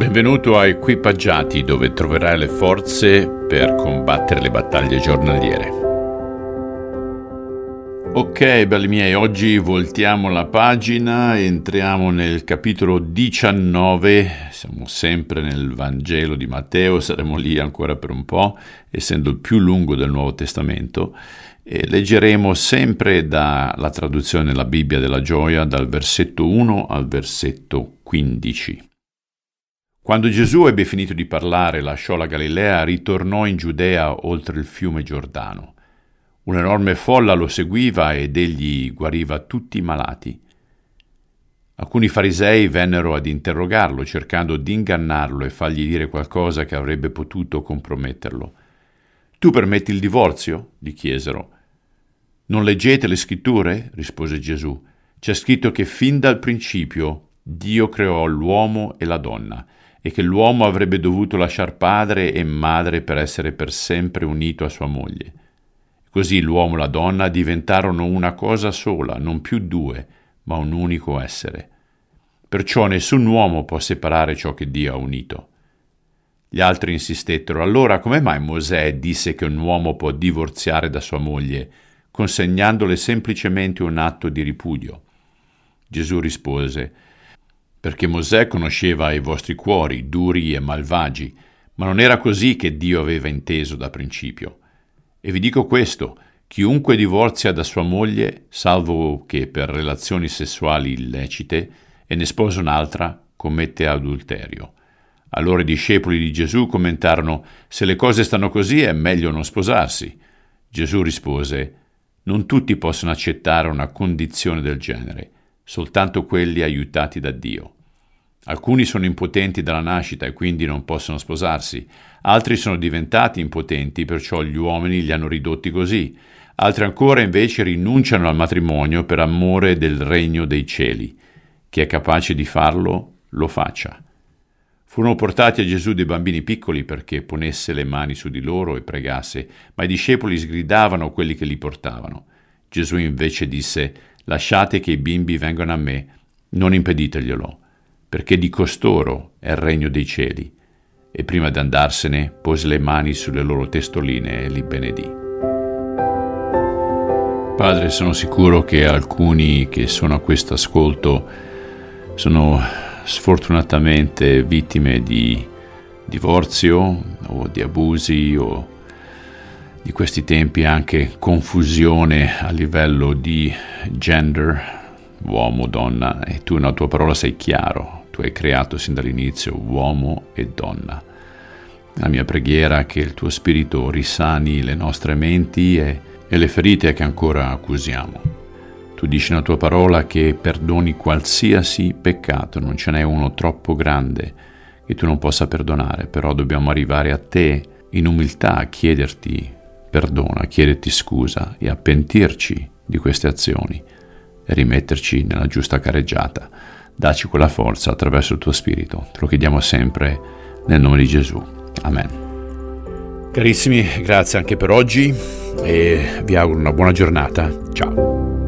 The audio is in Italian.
Benvenuto a Equipaggiati dove troverai le forze per combattere le battaglie giornaliere. Ok, belli miei, oggi voltiamo la pagina, entriamo nel capitolo 19, siamo sempre nel Vangelo di Matteo, saremo lì ancora per un po', essendo il più lungo del Nuovo Testamento, e leggeremo sempre dalla traduzione della Bibbia della gioia, dal versetto 1 al versetto 15. Quando Gesù ebbe finito di parlare, lasciò la Galilea, ritornò in Giudea oltre il fiume Giordano. Un'enorme folla lo seguiva ed egli guariva tutti i malati. Alcuni farisei vennero ad interrogarlo, cercando di ingannarlo e fargli dire qualcosa che avrebbe potuto comprometterlo. Tu permetti il divorzio? gli chiesero. Non leggete le scritture? rispose Gesù. C'è scritto che fin dal principio Dio creò l'uomo e la donna e che l'uomo avrebbe dovuto lasciar padre e madre per essere per sempre unito a sua moglie. Così l'uomo e la donna diventarono una cosa sola, non più due, ma un unico essere. Perciò nessun uomo può separare ciò che Dio ha unito. Gli altri insistettero, allora come mai Mosè disse che un uomo può divorziare da sua moglie, consegnandole semplicemente un atto di ripudio? Gesù rispose, perché Mosè conosceva i vostri cuori duri e malvagi, ma non era così che Dio aveva inteso da principio. E vi dico questo, chiunque divorzia da sua moglie, salvo che per relazioni sessuali illecite, e ne sposa un'altra, commette adulterio. Allora i discepoli di Gesù commentarono, se le cose stanno così è meglio non sposarsi. Gesù rispose, non tutti possono accettare una condizione del genere soltanto quelli aiutati da Dio. Alcuni sono impotenti dalla nascita e quindi non possono sposarsi, altri sono diventati impotenti, perciò gli uomini li hanno ridotti così, altri ancora invece rinunciano al matrimonio per amore del regno dei cieli. Chi è capace di farlo, lo faccia. Furono portati a Gesù dei bambini piccoli perché ponesse le mani su di loro e pregasse, ma i discepoli sgridavano quelli che li portavano. Gesù invece disse, Lasciate che i bimbi vengano a me, non impediteglielo, perché di costoro è il regno dei cieli. E prima di andarsene pose le mani sulle loro testoline e li benedì. Padre, sono sicuro che alcuni che sono a questo ascolto sono sfortunatamente vittime di divorzio o di abusi o di questi tempi anche confusione a livello di gender, uomo, donna, e tu nella tua parola sei chiaro, tu hai creato sin dall'inizio uomo e donna. La mia preghiera è che il tuo spirito risani le nostre menti e, e le ferite che ancora accusiamo. Tu dici nella tua parola che perdoni qualsiasi peccato, non ce n'è uno troppo grande che tu non possa perdonare, però dobbiamo arrivare a te in umiltà a chiederti perdona, chiederti scusa e a pentirci di queste azioni e rimetterci nella giusta careggiata. Daci quella forza attraverso il tuo Spirito. Te lo chiediamo sempre nel nome di Gesù. Amen. Carissimi, grazie anche per oggi e vi auguro una buona giornata. Ciao.